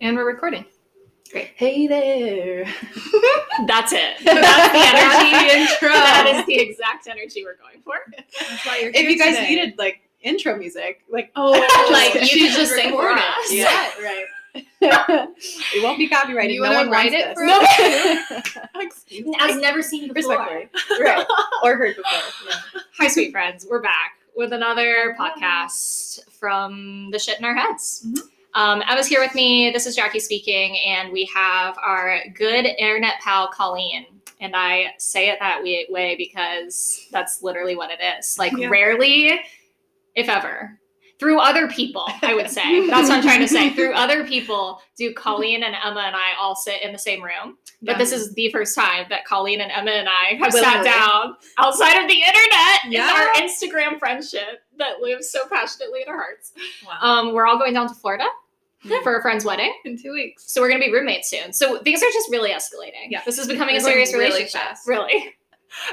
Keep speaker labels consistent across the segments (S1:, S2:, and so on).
S1: And we're recording. Great.
S2: Hey there.
S1: That's it. That's the energy
S2: Intro.
S1: That is the exact energy we're going for.
S3: That's why you're
S2: If you guys
S3: today.
S2: needed like intro music, like
S1: Oh, like you
S3: You
S1: should just
S3: should
S1: sing for
S3: record
S1: us.
S2: yeah, right. it won't be copyrighted.
S3: You
S2: no
S3: wanna
S2: one
S3: write it
S2: this.
S3: for
S2: No. Me.
S4: I've never seen you before.
S2: Respectfully. right. Or heard before. Yeah.
S1: Hi, sweet friends. We're back with another podcast from the shit in our heads.
S2: Mhm.
S1: Um, I was here with me. This is Jackie speaking, and we have our good internet pal Colleen. And I say it that way, way because that's literally what it is. Like
S3: Yeah.
S1: rarely, if ever, through other people, I would say. That's what I'm trying to say. Through other people, do Colleen and Emma and I all sit in the same room. But
S3: Yeah.
S1: this is the first time that Colleen and Emma and I have sat down outside of the internet in our Instagram friendship that lives so passionately in our hearts.
S3: Wow.
S1: Um, we're all going down to Florida for a friend's wedding.
S3: in two weeks.
S1: So we're gonna be roommates soon. So things are just really escalating.
S3: Yeah.
S1: This is becoming a serious
S3: really
S1: relationship.
S3: fast.
S1: Really.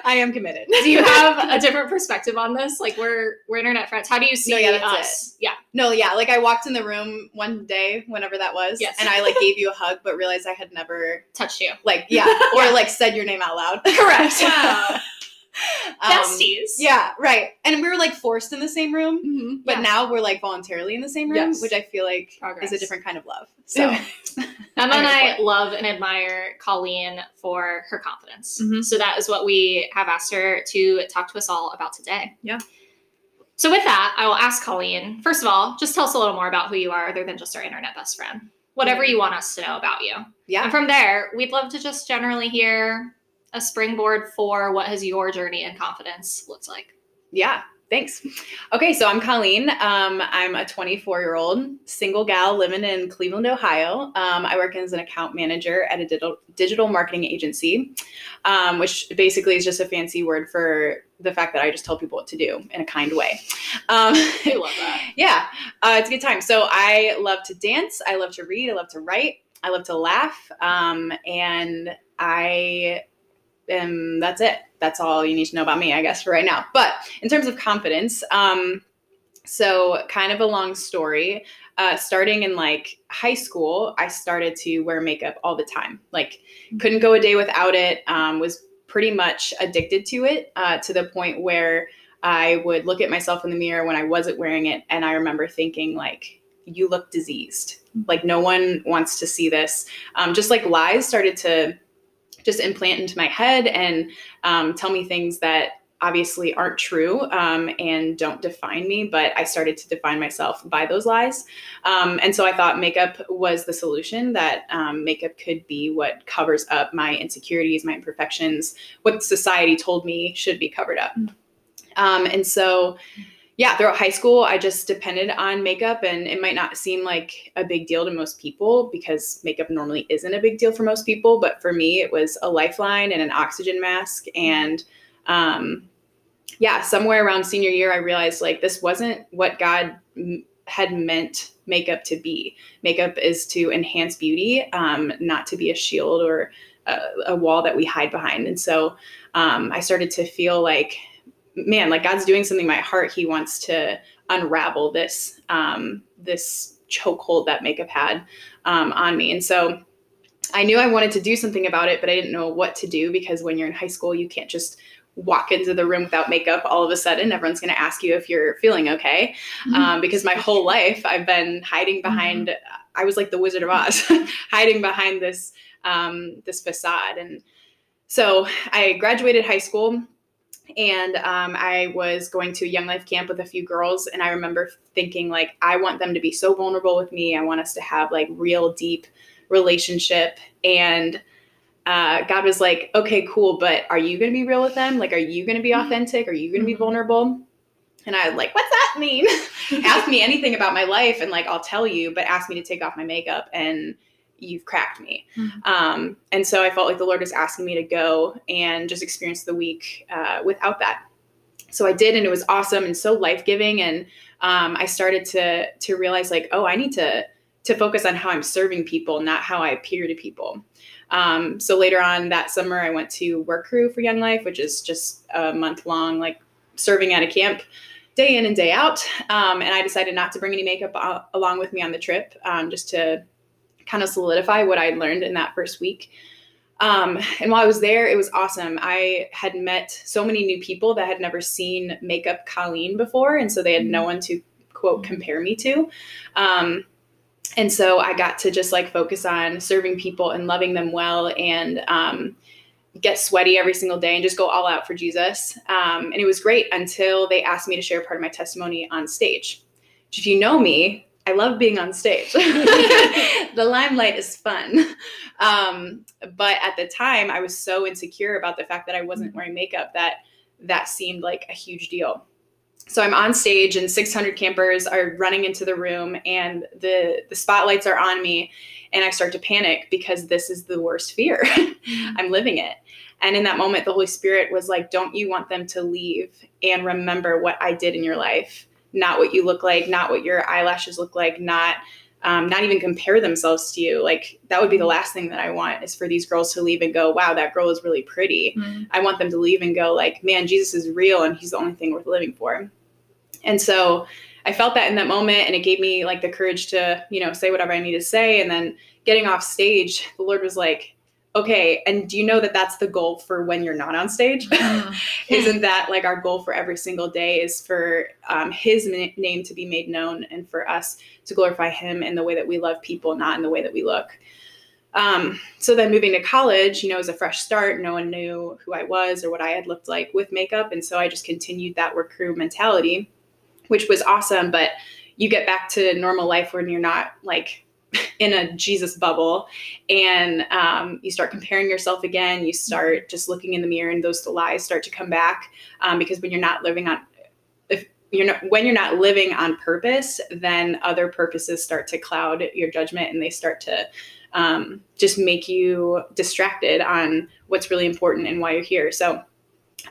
S2: I am committed.
S1: Do you have a different perspective on this? Like we're we're internet friends. How do you see
S2: No, yeah,
S1: us? Yeah.
S2: No, yeah, like I walked in the room one day, whenever that was,
S1: Yes.
S2: and I like gave you a hug, but realized I had never
S1: Touched you.
S2: like yeah, or like said your name out loud.
S1: Correct.
S3: Wow.
S2: Um,
S1: Besties.
S2: Yeah, right. And we were like forced in the same room,
S3: Mhm.
S2: but
S1: Yeah.
S2: now we're like voluntarily in the same room,
S3: Yes.
S2: which I feel like
S1: Progress.
S2: is a different kind of love. So
S1: Emma and I love and admire Colleen for her confidence.
S3: Mhm.
S1: So that is what we have asked her to talk to us all about today.
S3: Yeah.
S1: So with that, I will ask Colleen, first of all, just tell us a little more about who you are other than just our internet best friend. Whatever you want us to know about you.
S2: yeah,
S1: And from there, we'd love to just generally hear a springboard for what has your journey in confidence looked like.
S2: Yeah, thanks. Okay, so I'm Colleen. Um, I'm a 24 year old single gal living in Cleveland, Ohio. Um, I work as an account manager at a digital digital marketing agency, um, which basically is just a fancy word for the fact that I just tell people what to do in a kind way. Um,
S1: I love that.
S2: yeah, uh, it's a good time. So I love to dance. I love to read. I love to write. I love to laugh. Um, and I am, that's it. That's all you need to know about me, I guess, for right now. But in terms of confidence, um, so kind of a long story. Uh, starting in like high school, I started to wear makeup all the time. Like, couldn't go a day without it. Um, was pretty much addicted to it uh, to the point where I would look at myself in the mirror when I wasn't wearing it, and I remember thinking like, "You look diseased. Like no one wants to see this." Um, just like lies started to just implant into my head and um, tell me things that obviously aren't true um, and don't define me. But I started to define myself by those lies, um, and so I thought makeup was the solution. That um, makeup could be what covers up my insecurities, my imperfections, what society told me should be covered up. Um, and so, yeah, throughout high school, I just depended on makeup, and it might not seem like a big deal to most people because makeup normally isn't a big deal for most people. But for me, it was a lifeline and an oxygen mask. And um, yeah, somewhere around senior year, I realized like this wasn't what God m- had meant makeup to be. Makeup is to enhance beauty, um, not to be a shield or a, a wall that we hide behind. And so um, I started to feel like man, like God's doing something in my heart. He wants to unravel this um, this chokehold that makeup had um, on me, and so I knew I wanted to do something about it, but I didn't know what to do because when you're in high school, you can't just walk into the room without makeup all of a sudden. Everyone's going to ask you if you're feeling okay. Um, because my whole life i've been hiding behind i was like the wizard of oz hiding behind this um, this facade. And so i graduated high school and um, i was going to a young life camp with a few girls and i remember thinking like i want them to be so vulnerable with me. I want us to have like real deep relationship. And uh, god was like okay cool but are you going to be real with them? Like are you going to be authentic? Are you going to be
S3: Mhm.
S2: vulnerable? And i was like what's that mean? Ask me anything about my life and like i'll tell you but ask me to take off my makeup. And you've cracked me.
S3: Mhm.
S2: um, and so i felt like the lord was asking me to go and just experience the week uh, without that. So i did and it was awesome and so life-giving. And um, i started to to realize like oh i need to to focus on how i'm serving people not how i appear to people. Um, so later on that summer i went to work crew for young life which is just a month long like serving at a camp day in and day out. Um, and i decided not to bring any makeup a- along with me on the trip um, just to kind of solidify what I'd learned in that first week. Um, and while I was there, it was awesome. I had met so many new people that had never seen makeup Colleen before, and so they had no one to quote compare me to. Um, and so I got to just like focus on serving people and loving them well and um, get sweaty every single day and just go all out for Jesus. Um, and it was great until they asked me to share part of my testimony on stage. If you know me, I love being on stage. the limelight is fun. Um, but at the time, I was so insecure about the fact that I wasn't wearing makeup that that seemed like a huge deal. So I'm on stage, and 600 campers are running into the room, and the the spotlights are on me, and I start to panic because this is the worst fear. I'm living it. And in that moment, the Holy Spirit was like, Don't you want them to leave and remember what I did in your life? Not what you look like, not what your eyelashes look like, not um, not even compare themselves to you. Like that would be the last thing that I want is for these girls to leave and go, wow, that girl is really pretty. Mm-hmm. I want them to leave and go, like, man, Jesus is real and he's the only thing worth living for. And so I felt that in that moment and it gave me like the courage to, you know, say whatever I need to say. And then getting off stage, the Lord was like, okay and do you know that that's the goal for when you're not on stage? Mm-hmm. isn't that like our goal for every single day is for um, his name to be made known and for us to glorify him in the way that we love people not in the way that we look. Um, so then moving to college you know was a fresh start. No one knew who i was or what i had looked like with makeup and so i just continued that work crew mentality which was awesome but you get back to normal life when you're not like in a Jesus bubble and um, you start comparing yourself again. You start just looking in the mirror and those lies start to come back um, because when you're not living on, if you're not, when you're not living on purpose, then other purposes start to cloud your judgment and they start to um, just make you distracted on what's really important and why you're here. So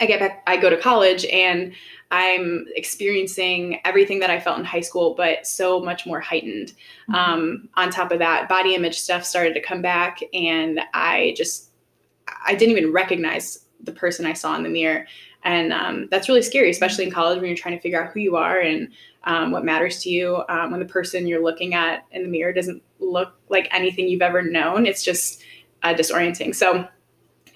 S2: I get back, I go to college and I'm experiencing everything that I felt in high school, but so much more heightened. Mm-hmm. Um, on top of that, body image stuff started to come back, and I just, I didn't even recognize the person I saw in the mirror. And um, that's really scary, especially in college when you're trying to figure out who you are and um, what matters to you. Um, when the person you're looking at in the mirror doesn't look like anything you've ever known, it's just uh, disorienting. So,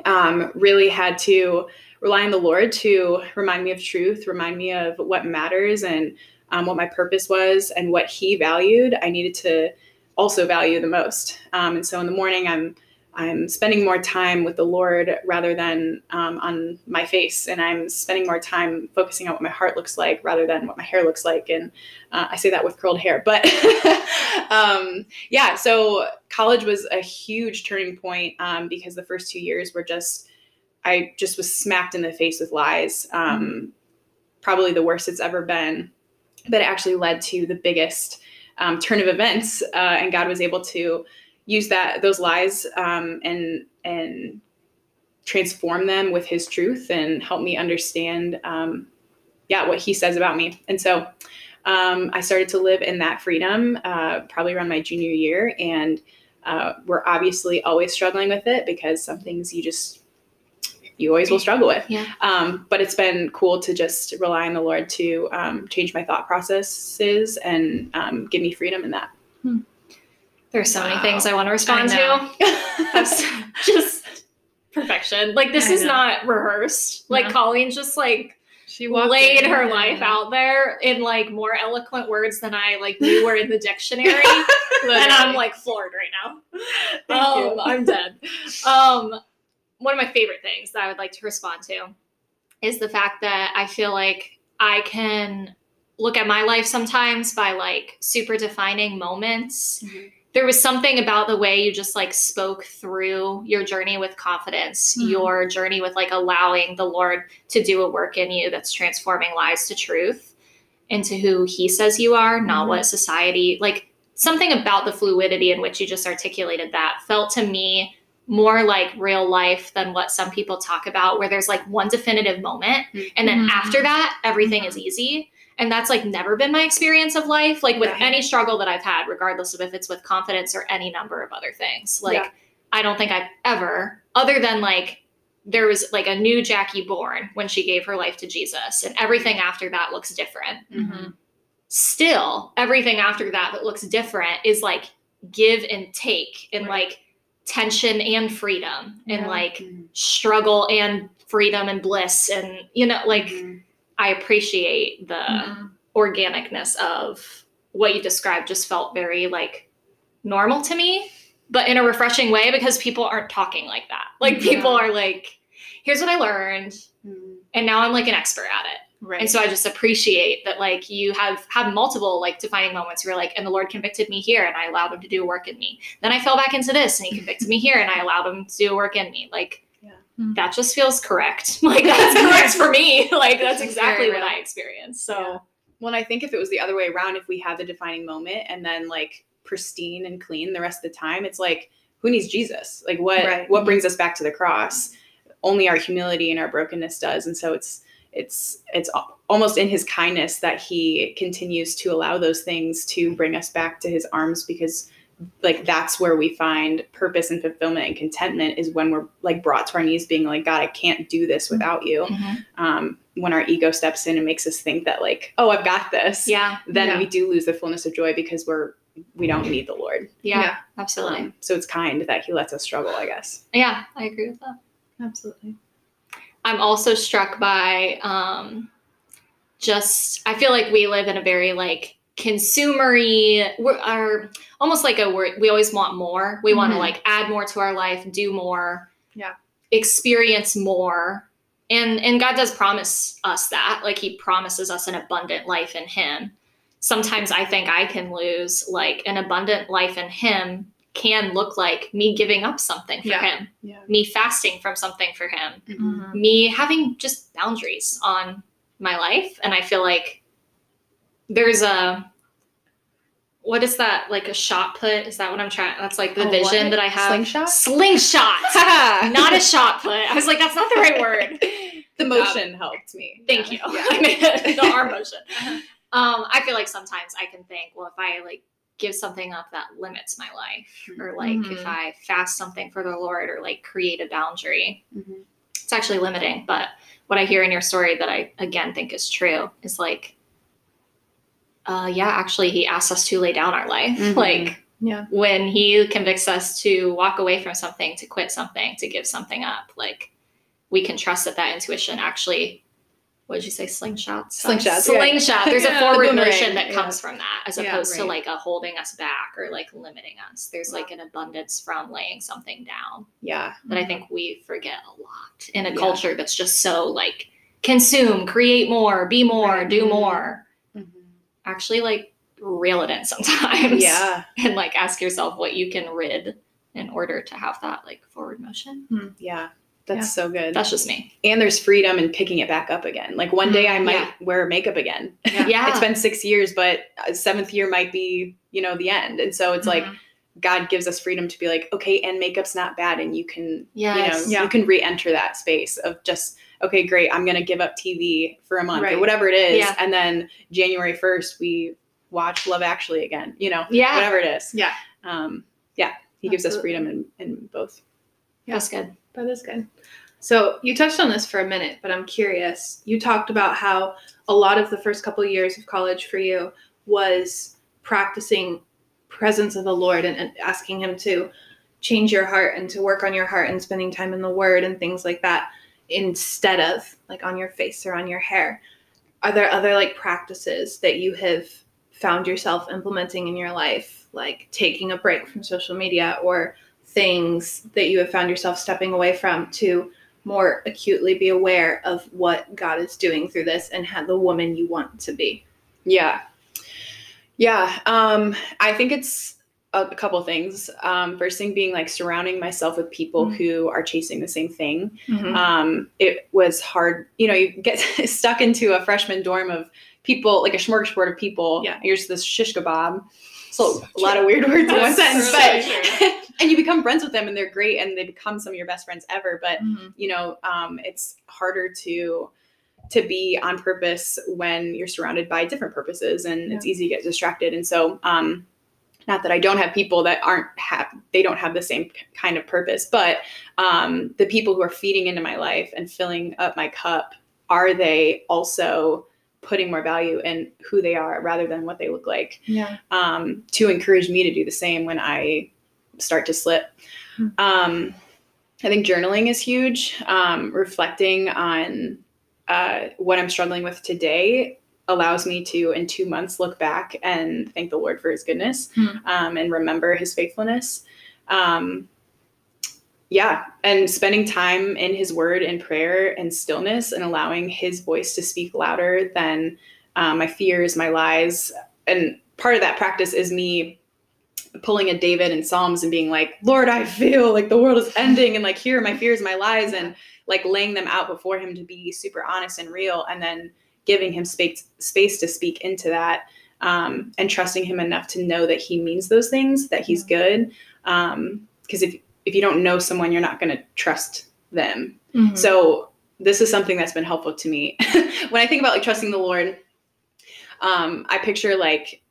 S2: um, really had to rely on the Lord to remind me of truth, remind me of what matters and um, what my purpose was and what He valued. I needed to also value the most. Um, and so in the morning, I'm I'm spending more time with the Lord rather than um, on my face, and I'm spending more time focusing on what my heart looks like rather than what my hair looks like. And uh, I say that with curled hair, but um, yeah. So college was a huge turning point um, because the first two years were just I just was smacked in the face with lies. Um, mm-hmm. Probably the worst it's ever been, but it actually led to the biggest um, turn of events, uh, and God was able to use that those lies um, and and transform them with His truth and help me understand, um, yeah, what He says about me. And so um, I started to live in that freedom uh, probably around my junior year, and uh, we're obviously always struggling with it because some things you just you always will struggle with.
S1: Yeah.
S2: Um, but it's been cool to just rely on the Lord to um, change my thought processes and um, give me freedom in that. Hmm.
S1: There's so wow. many things I want to respond to. Just perfection. Like this is not rehearsed. Like no. Colleen just like she laid in. her life out there in like more eloquent words than I like knew were in the dictionary. and I'm like floored right now. um, I'm dead. Um, one of my favorite things that I would like to respond to is the fact that I feel like I can look at my life sometimes by like super defining moments. Mm-hmm. There was something about the way you just like spoke through your journey with confidence, mm-hmm. your journey with like allowing the Lord to do a work in you that's transforming lies to truth into who He says you are, not mm-hmm. what society like. Something about the fluidity in which you just articulated that felt to me more like real life than what some people talk about, where there's like one definitive moment. Mm-hmm. And then mm-hmm. after that, everything mm-hmm. is easy. And that's like never been my experience of life. Like with any struggle that I've had, regardless of if it's with confidence or any number of other things. Like, yeah. I don't think I've ever, other than like, there was like a new Jackie born when she gave her life to Jesus, and everything after that looks different. Mm-hmm. Still, everything after that that looks different is like give and take and right. like tension and freedom and like
S2: mm-hmm.
S1: struggle and freedom and bliss and you know like mm-hmm. i appreciate the mm-hmm. organicness of what you described just felt very like normal to me but in a refreshing way because people aren't talking like that like yeah. people are like here's what i learned mm-hmm. and now i'm like an expert at it Right. And so I just appreciate that like you have had multiple like defining moments where like and the Lord convicted me here and I allowed him to do a work in me. Then I fell back into this and he convicted me here and I allowed him to do a work in me. Like yeah. Hmm. that just feels correct. Like that's correct for me. Like that's exactly what I experienced. So yeah.
S2: well, I think if it was the other way around, if we had the defining moment and then like pristine and clean the rest of the time, it's like who needs Jesus? Like what right. what brings us back to the cross? Only our humility and our brokenness does. And so it's it's it's almost in his kindness that he continues to allow those things to bring us back to his arms because like that's where we find purpose and fulfillment and contentment is when we're like brought to our knees being like god i can't do this mm-hmm. without you mm-hmm. um, when our ego steps in and makes us think that like oh i've got this
S1: yeah
S2: then
S1: yeah.
S2: we do lose the fullness of joy because we're we don't need the lord
S1: yeah, yeah. absolutely um,
S2: so it's kind that he lets us struggle i guess
S1: yeah i agree with that
S3: absolutely
S1: I'm also struck by um, just I feel like we live in a very like consumery we're are almost like a word we always want more. We mm-hmm. want to like add more to our life, do more,
S3: yeah,
S1: experience more. And and God does promise us that. Like he promises us an abundant life in him. Sometimes I think I can lose like an abundant life in him can look like me giving up something for
S3: yeah.
S1: him,
S3: yeah.
S1: me fasting from something for him,
S3: mm-hmm.
S1: me having just boundaries on my life. And I feel like there's a what is that like a shot put is that what i'm trying that's like the vision
S2: what?
S1: that i have
S2: slingshot
S1: slingshot not a shot put i was like that's not the right word
S2: the motion um, helped me
S1: thank yeah. you yeah. the arm motion um i feel like sometimes i can think well if i like give something up that limits my life or like mm-hmm. if i fast something for the lord or like create a boundary
S2: mm-hmm.
S1: it's actually limiting but what i hear in your story that i again think is true is like uh yeah actually he asks us to lay down our life
S2: mm-hmm.
S1: like
S3: yeah
S1: when he convicts us to walk away from something to quit something to give something up like we can trust that that intuition actually what did you say? Slingshots?
S2: Slingshot
S1: slingshot. There's a forward motion that comes from that as opposed right. to like a holding us back or like limiting us. There's like an abundance from laying something down
S2: yeah.
S1: that i think we forget a lot in a culture that's just so like consume create more be more right. do more.
S2: Mm-hmm.
S1: actually like reel it in sometimes
S2: yeah.
S1: and like ask yourself what you can rid in order to have that like forward motion.
S2: Hmm. yeah that's yeah. so good.
S1: That's just me.
S2: And there's freedom in picking it back up again. Like one day I mm-hmm. might yeah. wear makeup again.
S1: Yeah. yeah.
S2: it's been six years, but seventh year might be, you know, the end. And so it's mm-hmm. like God gives us freedom to be like, okay, and makeup's not bad. And you can, yes. you know, you can re-enter that space of just, okay, great. I'm going to give up TV for a month right. or whatever it is.
S1: Yeah.
S2: And then January 1st, we watch Love Actually again, you know,
S1: yeah.
S2: whatever it is.
S3: Yeah.
S2: Um, yeah. He gives us freedom in, in both.
S1: Yeah. That's good.
S3: That is good. So you touched on this for a minute, but I'm curious. You talked about how a lot of the first couple of years of college for you was practicing presence of the Lord and, and, asking Him to change your heart and to work on your heart and spending time in the Word and things like that instead of like on your face or on your hair. Are there other like practices that you have found yourself implementing in your life, like taking a break from social media or things that you have found yourself stepping away from to more acutely be aware of what God is doing through this and how the woman you want to be.
S2: Yeah. Yeah. Um, I think it's a, a couple things. Um, first thing being like surrounding myself with people mm-hmm. who are chasing the same thing.
S3: Mm-hmm.
S2: Um, it was hard. You know, you get stuck into a freshman dorm of people, like a smorgasbord of people.
S3: Yeah.
S2: You're just this shish kebab. So a lot of weird words in one sentence, but and you become friends with them and they're great and they become some of your best friends ever. But
S3: mm-hmm.
S2: you know, um, it's harder to to be on purpose when you're surrounded by different purposes and yeah. it's easy to get distracted. And so, um, not that I don't have people that aren't have they don't have the same kind of purpose, but um, the people who are feeding into my life and filling up my cup, are they also putting more value in who they are rather than what they look like.
S3: Yeah.
S2: Um, to encourage me to do the same when I start to slip.
S3: Hmm.
S2: Um, I think journaling is huge. Um, reflecting on uh, what I'm struggling with today allows me to, in two months, look back and thank the Lord for His goodness
S3: Hmm.
S2: um, and remember His faithfulness. Um, yeah, and spending time in His Word and prayer and stillness and allowing His voice to speak louder than um, my fears, my lies. And part of that practice is me pulling a David and Psalms and being like, Lord, I feel like the world is ending, and like, here are my fears, my lies, and like laying them out before Him to be super honest and real, and then giving Him space space to speak into that, um, and trusting Him enough to know that He means those things, that He's good. Because if if you don't know someone, you're not going to trust them.
S3: Mhm.
S2: So this is something that's been helpful to me. when I think about like trusting the Lord, um, I picture like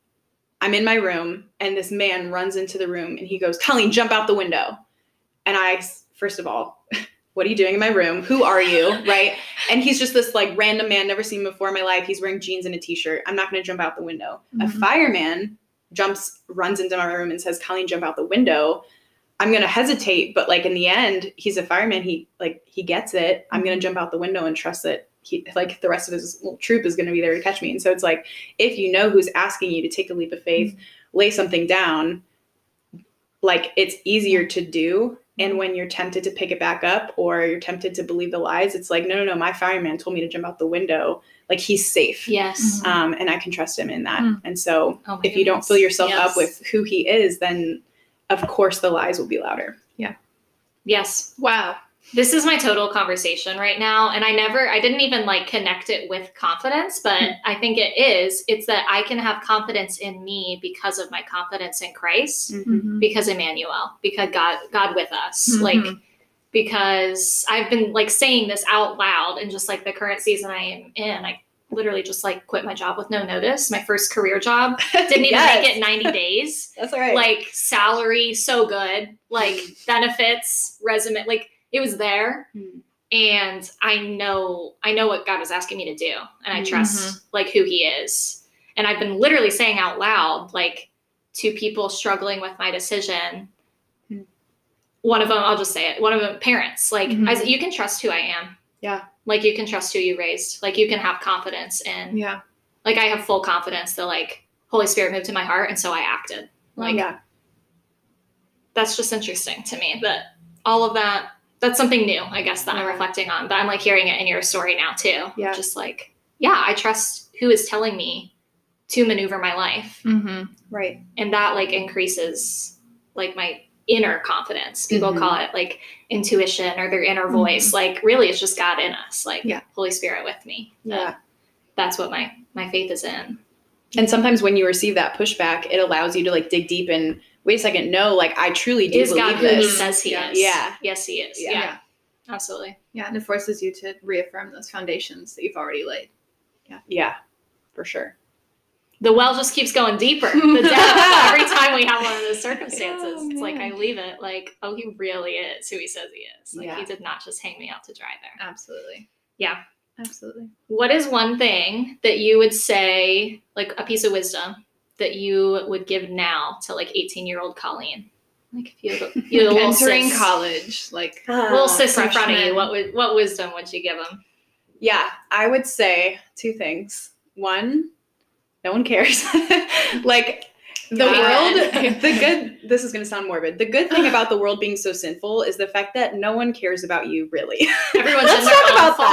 S2: I'm in my room and this man runs into the room and he goes, Colleen, jump out the window. And I, first of all, what are you doing in my room? Who are you? Right. And he's just this like random man, never seen before in my life. He's wearing jeans and a t shirt. I'm not going to jump out the window. A
S3: Mhm.
S2: fireman jumps, runs into my room and says, Colleen, jump out the window. I'm gonna hesitate, but like in the end, he's a fireman. He like he gets it. I'm gonna jump out the window and trust that he like the rest of his troop is gonna be there to catch me. And so it's like if you know who's asking you to take a leap of faith, lay something down, like it's easier to do. And when you're tempted to pick it back up or you're tempted to believe the lies, it's like, no, no, no, my fireman told me to jump out the window. Like he's safe.
S1: Yes.
S3: Mhm.
S2: Um, and I can trust him in that.
S3: Mm.
S2: And so
S1: Oh
S2: if you don't fill yourself
S1: Yes.
S2: up with who he is, then of course the lies will be louder. Yeah.
S1: Yes.
S3: Wow.
S1: This is my total conversation right now. And I never, I didn't even like connect it with confidence, but
S2: Hmm.
S1: I think it is. It's that I can have confidence in me because of my confidence in Christ,
S3: Mhm.
S1: because Emmanuel, because God, God with us.
S3: Mhm.
S1: Like, because I've been like saying this out loud and just like the current season I am in, I literally just like quit my job with no notice. My first career job didn't even
S2: Yes.
S1: make it 90 days.
S2: That's all right.
S1: like salary so good like benefits resume like it was there
S2: Hmm.
S1: and i know i know what god was asking me to do and i trust like who he is and i've been literally saying out loud like to people struggling with my decision
S2: Hmm.
S1: one of them i'll just say it one of them parents like
S3: Mhm.
S1: I you can trust who i am
S2: Yeah.
S1: Like you can trust who you raised like you can have confidence in
S3: Yeah.
S1: like i have full confidence that like holy spirit moved in my heart and so i acted like
S2: yeah.
S1: that's just interesting to me that all of that that's something new i guess that i'm reflecting on but i'm like hearing it in your story now too
S2: Yeah.
S1: just like yeah i trust who is telling me to maneuver my life
S3: Mm-hmm.
S2: Right.
S1: and that like increases like my inner confidence people
S2: Mhm.
S1: call it like intuition or their inner voice like really it's just god in us like
S3: Yeah.
S1: holy spirit with me
S2: Yeah.
S1: That- that's what my my faith is in
S2: And sometimes when you receive that pushback, it allows you to like dig deep and wait a second, no, like I truly do
S1: is god
S2: believe
S1: who he says he
S3: Yeah.
S1: is
S2: Yeah.
S1: yes he is
S2: Yeah.
S1: yeah,
S3: Yeah.
S1: absolutely
S3: Yeah. And it forces you to reaffirm those foundations that you've already laid.
S2: Yeah. Yeah, for sure.
S1: The well just keeps going deeper. The depth every time we have one of those circumstances,
S3: Oh,
S1: it's like I
S3: oh,
S1: leave it like, oh, he really is who he says he is. Like
S2: Yeah.
S1: he did not just hang me out to dry there.
S3: Absolutely.
S1: Yeah.
S3: Absolutely.
S1: What is one thing that you would say, like a piece of wisdom that you would give now to like 18 year old Colleen? Like if you had, you had a little
S3: Entering
S1: sis,
S3: college, like
S1: little uh, sis in front of you, what would what wisdom would you give them?
S2: Yeah, I would say two things. One, no one cares. like the
S1: Amen.
S2: world, the good, this is going to sound morbid. The good thing about the world being so sinful is the fact that no one cares about you, really.
S1: Everyone's
S2: Let's talk about
S1: fault.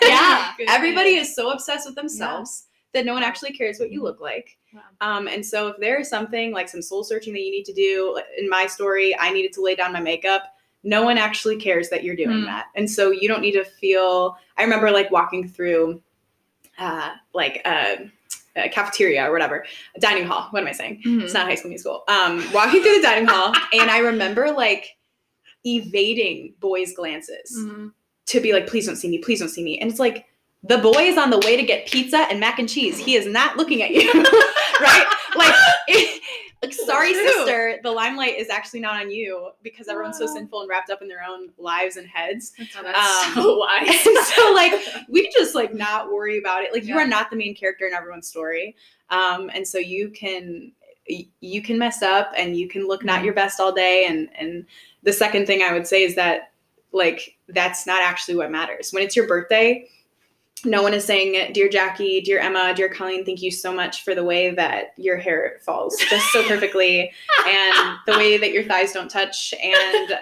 S2: that.
S1: Yeah.
S2: Everybody is so obsessed with themselves that no one actually cares what you look like.
S3: Wow.
S2: Um, and so if there is something like some soul searching that you need to do, in my story, I needed to lay down my makeup. No one actually cares that you're doing
S3: Hmm.
S2: that. And so you don't need to feel, I remember like walking through uh, like a, a cafeteria or whatever, a dining hall. What am I saying?
S3: Mhm.
S2: It's not high school musical. Um, walking through the dining hall, and I remember like evading boys' glances
S3: Mhm.
S2: to be like, please don't see me, please don't see me. And it's like, the boy is on the way to get pizza and mac and cheese. He is not looking at you, right? Like, it, like sorry sister the limelight is actually not on you because everyone's so sinful and wrapped up in their own lives and heads.
S1: That's, um, so wise.
S2: So like we just like not worry about it. Like yeah. you are not the main character in everyone's story. Um and so you can you can mess up and you can look not mm-hmm. your best all day. And and the second thing i would say is that like that's not actually what matters. When it's your birthday no one is saying, Dear Jackie, Dear Emma, Dear Colleen, thank you so much for the way that your hair falls just so perfectly and the way that your thighs don't touch and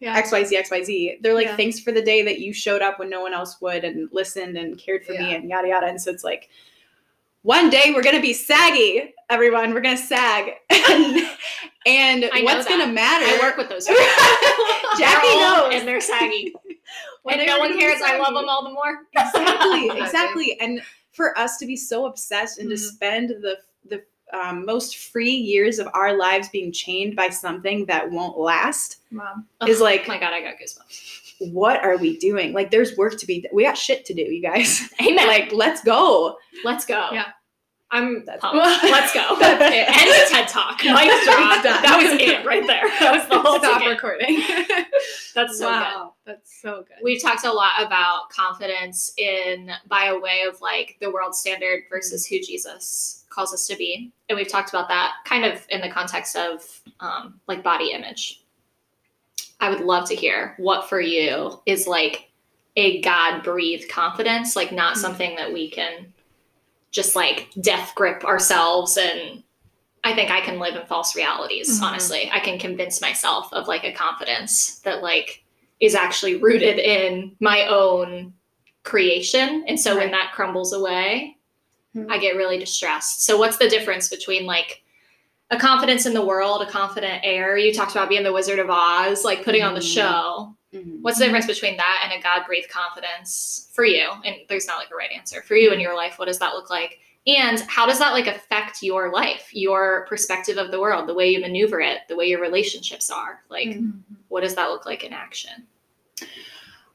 S2: yeah. XYZ, XYZ. They're like, yeah. thanks for the day that you showed up when no one else would and listened and cared for yeah. me and yada yada. And so it's like, one day we're gonna be saggy, everyone. We're gonna sag. and, and what's gonna matter?
S1: I work with those.
S2: Jackie knows.
S1: And they're saggy. And no one cares, I love them all the more.
S2: Exactly, exactly. And for us to be so obsessed and mm-hmm. to spend the the um, most free years of our lives being chained by something that won't last
S3: Mom.
S2: is like,
S1: oh my god, I got goosebumps.
S2: What are we doing? Like, there's work to be. We got shit to do, you guys.
S1: Amen.
S2: like, let's go.
S1: Let's go.
S3: Yeah.
S1: I'm That's pumped. Let's go. That's it. End the TED Talk. Mic drop. That was it right there. That was the whole
S2: Stop ticket. recording.
S1: That's so
S3: wow. good. That's so good.
S1: We've talked a lot about confidence in by a way of like the world standard versus who Jesus calls us to be. And we've talked about that kind of in the context of um, like body image. I would love to hear what for you is like a God breathed confidence, like not mm-hmm. something that we can just like death grip ourselves and I think I can live in false realities, mm-hmm. honestly. I can convince myself of like a confidence that like is actually rooted in my own creation. And so right. when that crumbles away, mm-hmm. I get really distressed. So what's the difference between like a confidence in the world, a confident air? You talked about being the Wizard of Oz, like putting mm-hmm. on the mm-hmm. show. Mm-hmm. What's the difference between that and a God breathed confidence for you? And there's not like a right answer for you in your life. What does that look like? And how does that like affect your life, your perspective of the world, the way you maneuver it, the way your relationships are? Like, mm-hmm. what does that look like in action?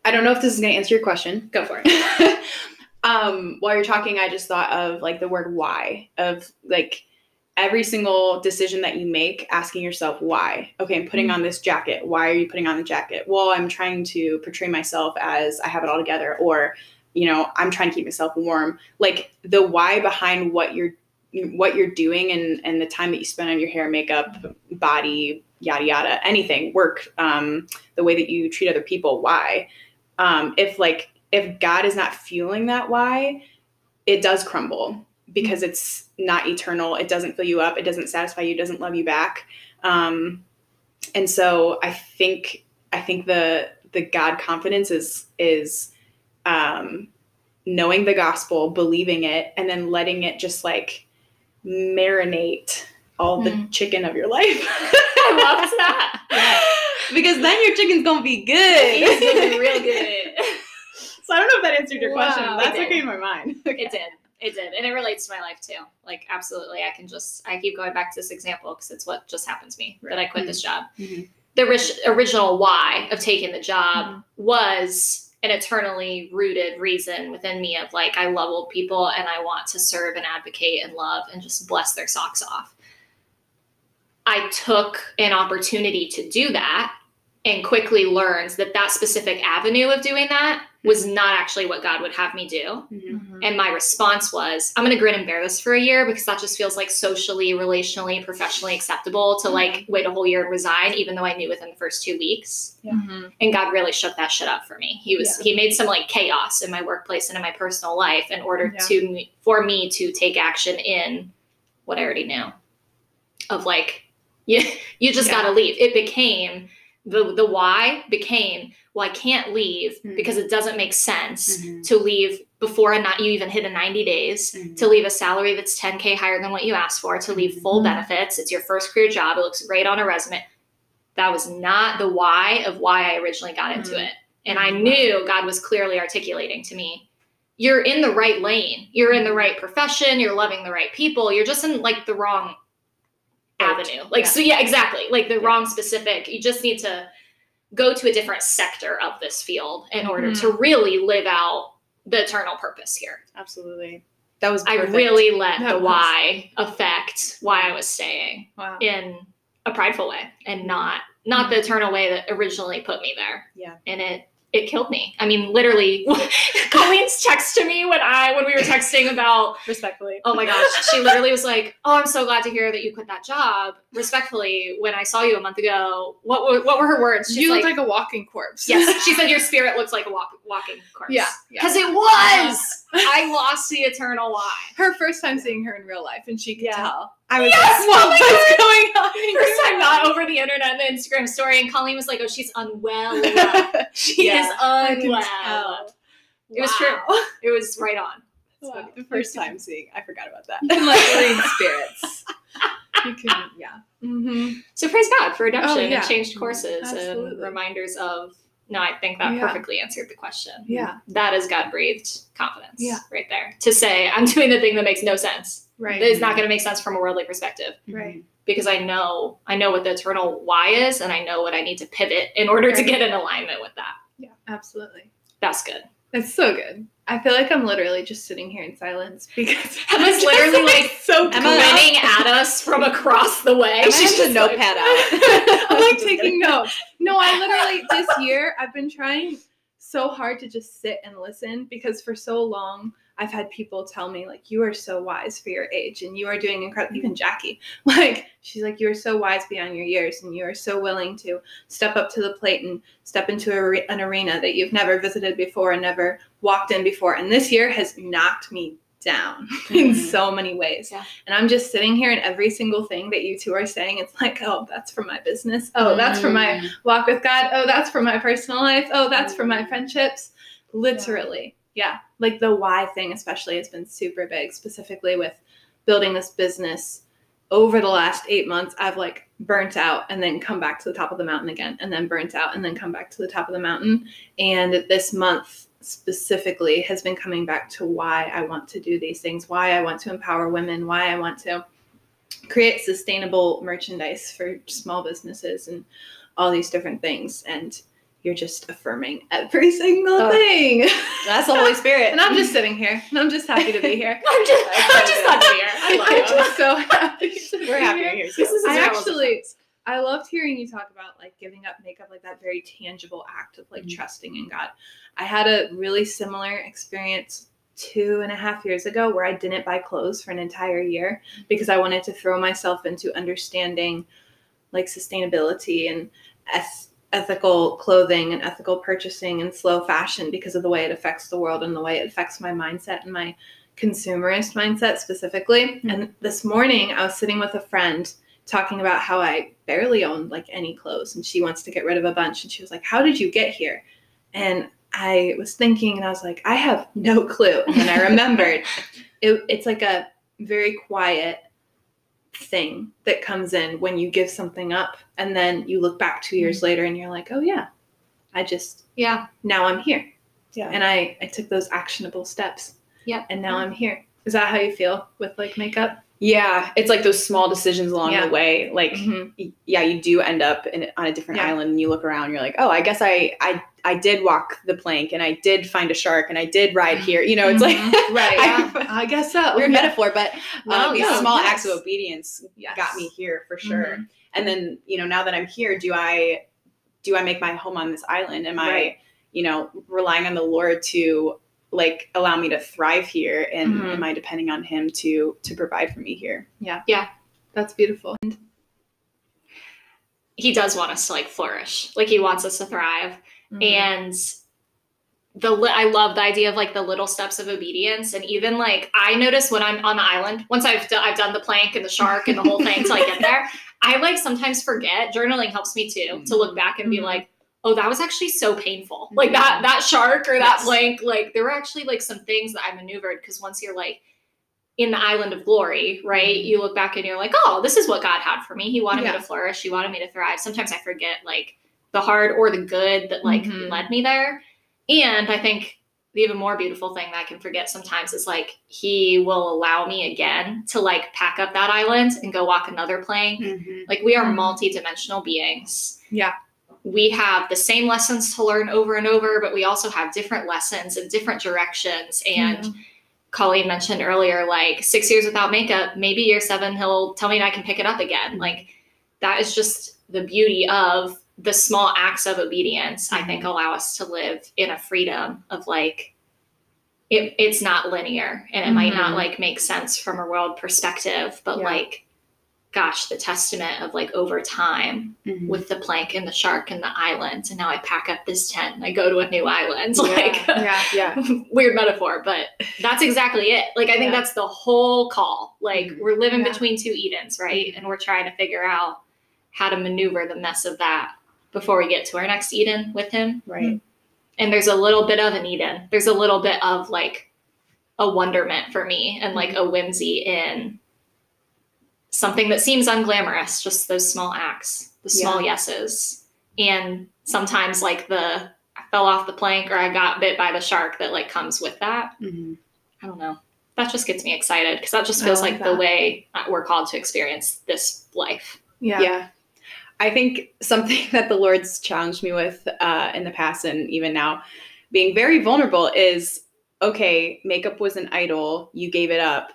S2: I don't know if this is going to answer your question.
S1: Go for it.
S2: um, while you're talking, I just thought of like the word why, of like, every single decision that you make asking yourself why. Okay i'm putting mm-hmm. on this jacket. Why are you putting on the jacket? Well i'm trying to portray myself as i have it all together or you know i'm trying to keep myself warm. Like the why behind what you're what you're doing and and the time that you spend on your hair makeup body yada yada anything work um the way that you treat other people why? Um if like if god is not fueling that why it does crumble because it's not eternal. It doesn't fill you up. It doesn't satisfy you. Doesn't love you back. Um, and so I think I think the the God confidence is is um, knowing the gospel, believing it, and then letting it just like marinate all the mm. chicken of your life.
S1: I love that.
S2: Yeah. Because then your chicken's gonna be good.
S1: It's gonna be real good.
S2: so I don't know if that answered your wow, question. That's okay in my mind.
S1: Okay. It did. It did. And it relates to my life too. Like, absolutely. I can just, I keep going back to this example because it's what just happened to me right. that I quit mm-hmm. this job. Mm-hmm. The original why of taking the job mm-hmm. was an eternally rooted reason within me of like, I love old people and I want to serve and advocate and love and just bless their socks off. I took an opportunity to do that and quickly learned that that specific avenue of doing that was not actually what God would have me do. Mm-hmm. And my response was, I'm going to grin and bear this for a year because that just feels like socially, relationally, professionally acceptable to like mm-hmm. wait a whole year and resign, even though I knew within the first two weeks. Yeah. Mm-hmm. And God really shook that shit up for me. He was, yeah. he made some like chaos in my workplace and in my personal life in order yeah. to, for me to take action in what I already knew of like, you, you just got to leave. It became, the the why became well i can't leave mm-hmm. because it doesn't make sense mm-hmm. to leave before and not you even hit a 90 days mm-hmm. to leave a salary that's 10k higher than what you asked for to leave full mm-hmm. benefits it's your first career job it looks great on a resume that was not the why of why i originally got into mm-hmm. it and i knew god was clearly articulating to me you're in the right lane you're in the right profession you're loving the right people you're just in like the wrong avenue. Like, yeah. so yeah, exactly. Like the yeah. wrong specific. You just need to go to a different sector of this field in order mm-hmm. to really live out the eternal purpose here.
S2: Absolutely. That was
S1: I really let
S3: That
S1: the
S3: was-
S1: why affect why I was staying
S3: Wow.
S1: in a prideful way and not not the eternal way that originally put me there.
S2: Yeah.
S1: And it it killed me. I mean, literally, Colleen's text to me when I when we were texting about
S2: respectfully.
S1: oh my gosh, she literally was like, "Oh, I'm so glad to hear that you quit that job." Respectfully, when I saw you a month ago, what were, what were her words? She's
S3: you
S1: like,
S3: look like a walking corpse.
S1: yes, she said your spirit looks like a walk, walking corpse.
S3: Yeah. yeah.
S1: because it was. I lost the eternal why.
S3: Her first time seeing her in real life, and she could
S2: Yeah.
S3: tell.
S2: I was
S1: Yes!
S2: like,
S1: Oh my
S2: what's going on?
S1: First time not over the internet and the Instagram story, and Colleen was like, "Oh, she's unwell. she
S2: Yeah,
S1: is unwell." It was true. It was right on.
S3: Wow.
S2: The first time seeing, I forgot about that.
S3: You can like read spirits. You can, yeah. Mm-hmm.
S1: So praise God for redemption
S3: Oh, yeah.
S1: and changed courses and reminders of. No, I think that
S3: Yeah.
S1: perfectly answered the question.
S3: Yeah.
S1: That is God breathed confidence.
S3: Yeah.
S1: right there to say I'm doing the thing that makes no sense.
S3: Right.
S1: That is not going to make sense from a worldly perspective
S3: Right. Mm-hmm.
S1: because I know I know what the eternal why is, and I know what I need to pivot in order to get in alignment with that.
S3: Yeah. Absolutely.
S1: That's good.
S3: That's so good. I feel like I'm literally just sitting here in silence because
S1: Emma's
S3: I'm just,
S1: literally, like,
S3: so
S2: Emma-
S1: at us from across the way.
S2: Emma
S1: She's
S2: has a
S1: just like-
S2: notepad out.
S3: I'm like
S2: Just
S3: taking notes. No, I literally this year I've been trying so hard to just sit and listen because for so long I've had people tell me like you are so wise for your age and you are doing incredible. Even Jackie, like she's like you are so wise beyond your years and you are so willing to step up to the plate and step into a, re- an arena that you've never visited before and never walked in before. And this year has knocked me down in
S2: Mhm.
S3: so many ways.
S1: Yeah.
S3: And I'm just sitting here and every single thing that you two are saying, it's like, oh, that's for my business. Oh, that's for my walk with God. Oh, that's for my personal life. Oh, that's for my friendships. Literally. Yeah. Like the why thing, especially, has been super big, specifically with building this business. Over the last eight months, I've like burnt out and then come back to the top of the mountain again, and then burnt out and then come back to the top of the mountain. And this month specifically has been coming back to why I want to do these things, why I want to empower women, why I want to create sustainable merchandise for small businesses and all these different things. And you're just affirming every single
S2: Oh.
S3: thing.
S2: That's the Holy Spirit.
S3: and I'm just sitting here and I'm just happy to be here.
S1: I'm just, I'm just not here. I love
S3: I'm just so happy. To be
S2: We're happy
S3: here.
S2: here.
S1: This is
S3: I
S1: as real as it
S3: actually-. I loved hearing you talk about like giving up makeup, like that very tangible act of like
S2: Mhm.
S3: trusting in God. I had a really similar experience two and a half years ago where I didn't buy clothes for an entire year because I wanted to throw myself into understanding like sustainability and eth- ethical clothing and ethical purchasing and slow fashion because of the way it affects the world and the way it affects my mindset and my consumerist mindset specifically.
S2: Mhm.
S3: And this morning I was sitting with a friend talking about how I barely own like any clothes and she wants to get rid of a bunch and she was like, "How did you get here?" And I was thinking and I was like, "I have no clue." And then I remembered it, it's like a very quiet thing that comes in when you give something up and then you look back 2 years mm-hmm. later and you're like, "Oh yeah. I just
S1: Yeah.
S3: now I'm here."
S2: Yeah.
S3: And I I took those actionable steps.
S1: Yeah.
S3: And now I'm here. Is that how you feel with like makeup?
S2: Yeah, it's like those small decisions along
S3: Yeah.
S2: the way. Like,
S3: Mhm.
S2: yeah, you do end up in, on a different
S3: Yeah.
S2: island, and you look around. You're like, oh, I guess I, I, I did walk the plank, and I did find a shark, and I did ride here. You know, it's
S3: Mhm.
S2: like
S3: right.
S2: I-
S3: I, guess so.
S2: weird
S3: Yeah.
S2: metaphor, but
S1: No,
S2: um, these small
S3: yes.
S2: acts of obedience
S3: Yes.
S2: got me here for sure.
S3: Mhm.
S2: And then, you know, now that I'm here, do I, do I make my home on this island? Am
S3: Right.
S2: I, you know, relying on the Lord to like allow me to thrive here, and
S3: Mhm.
S2: am I depending on Him to to provide for me here?
S3: Yeah yeah that's beautiful.
S1: and He does want us to like flourish. Like he wants us to thrive.
S3: Mm-hmm.
S1: and the li- I love the idea of like the little steps of obedience, and even like I notice when I'm on the island, once I've done, I've done the plank and the shark and the whole thing till I get there, I like sometimes forget. Journaling helps me too to look back and be
S3: Mhm.
S1: like, oh, that was actually so painful. Like that that shark or that
S3: Yes.
S1: plank, like there were actually like some things that I maneuvered because once you're like in the island of glory, right?
S3: Mhm.
S1: You look back and you're like, oh, this is what God had for me. He wanted
S3: Yeah.
S1: me to flourish. He wanted me to thrive. Sometimes I forget like the hard or the good that like
S3: Mhm.
S1: led me there. And I think the even more beautiful thing that I can forget sometimes is like he will allow me again to like pack up that island and go walk another plank. Like we are
S3: Mhm.
S1: multi-dimensional beings.
S3: Yeah.
S1: We have the same lessons to learn over and over, but we also have different lessons in different directions. And Colleen mentioned earlier, like six years without makeup, maybe year seven, he'll tell me I can pick it up again. Like that is just the beauty of the small acts of obedience, I think, allow us to live in a freedom of like, it, it's not linear and it mm-hmm. might not mm-hmm. like make sense from a world perspective, but yeah. like gosh, the testament of like over time mm-hmm. with the plank and the shark and the island. And now I pack up this tent and I go to a new island. Yeah, like,
S2: yeah, yeah.
S1: weird metaphor, but that's exactly it. Like, I think yeah. that's the whole call. Like, mm-hmm. we're living yeah. between two Edens, right? And we're trying to figure out how to maneuver the mess of that before we get to our next Eden with Him.
S2: Right.
S1: And there's a little bit of an Eden. There's a little bit of like a wonderment for me and like mm-hmm. a whimsy in something that seems unglamorous, just those small acts, the small yeah. yeses. And sometimes like the I fell off the plank or I got bit by the shark that like comes with that. Mm-hmm. I don't know. That just gets me excited because that just feels like, like the way we're called to experience this life.
S2: Yeah. Yeah. I think something that the Lord's challenged me with uh, in the past and even now, being very vulnerable is okay, makeup was an idol, you gave it up.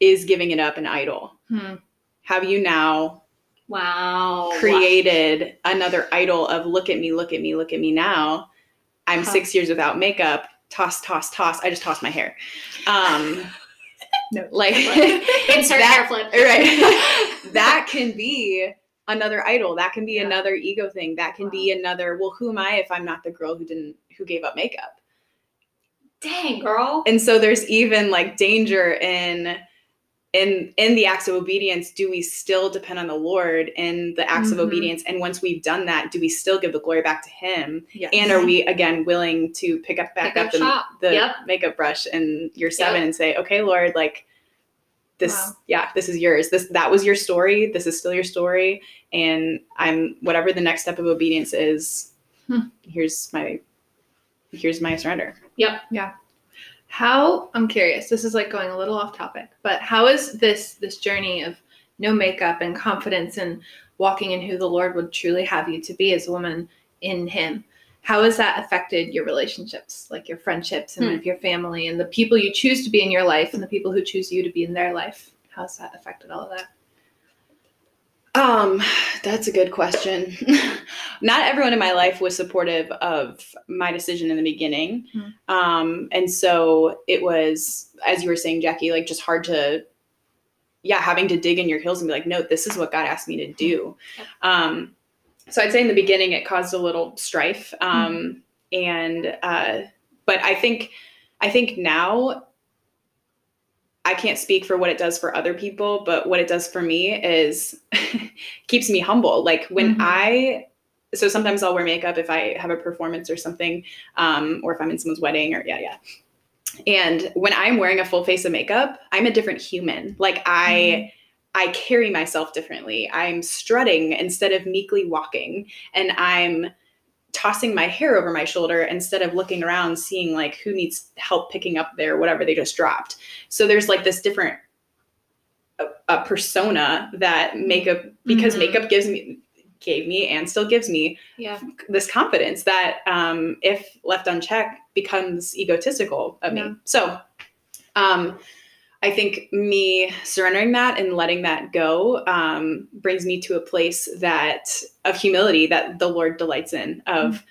S2: Is giving it up an idol? Hmm have you now
S1: wow.
S2: created another idol of look at me look at me look at me now. I'm huh. six years without makeup. Toss toss toss. I just tossed my hair. Um no. like
S1: insert that, hair flip.
S2: right. That can be another idol. That can be yeah. another ego thing. That can wow. be another well who am i if i'm not the girl who didn't who gave up makeup?
S1: Dang girl.
S2: And so there's even like danger in in in the acts of obedience do we still depend on the lord in the acts mm-hmm. of obedience and once we've done that do we still give the glory back to him yes. and are we again willing to pick up back pick up, up the, the yep. makeup brush in year seven yep. and say okay lord like this wow. yeah this is yours this that was your story this is still your story and i'm whatever the next step of obedience is hmm. here's my here's my surrender
S1: yep
S3: yeah how I'm curious, this is like going a little off topic, but how is this this journey of no makeup and confidence and walking in who the Lord would truly have you to be as a woman in him? How has that affected your relationships, like your friendships and hmm. with your family and the people you choose to be in your life and the people who choose you to be in their life? How's that affected all of that?
S2: Um, that's a good question. Not everyone in my life was supportive of my decision in the beginning. Mm-hmm. Um, and so it was, as you were saying, Jackie, like just hard to, yeah, having to dig in your heels and be like, no, this is what God asked me to do. Mm-hmm. Um, so I'd say in the beginning it caused a little strife. Um, mm-hmm. and, uh, but I think, I think now I can't speak for what it does for other people, but what it does for me is keeps me humble. Like when mm-hmm. I, so sometimes I'll wear makeup if I have a performance or something, um, or if I'm in someone's wedding or yeah, yeah. And when I'm wearing a full face of makeup, I'm a different human. Like I, mm-hmm. I carry myself differently. I'm strutting instead of meekly walking, and I'm tossing my hair over my shoulder instead of looking around seeing like who needs help picking up their whatever they just dropped so there's like this different a, a persona that makeup because mm-hmm. makeup gives me gave me and still gives me
S1: yeah.
S2: this confidence that um, if left unchecked becomes egotistical of yeah. me so um, I think me surrendering that and letting that go um, brings me to a place that of humility that the Lord delights in. Of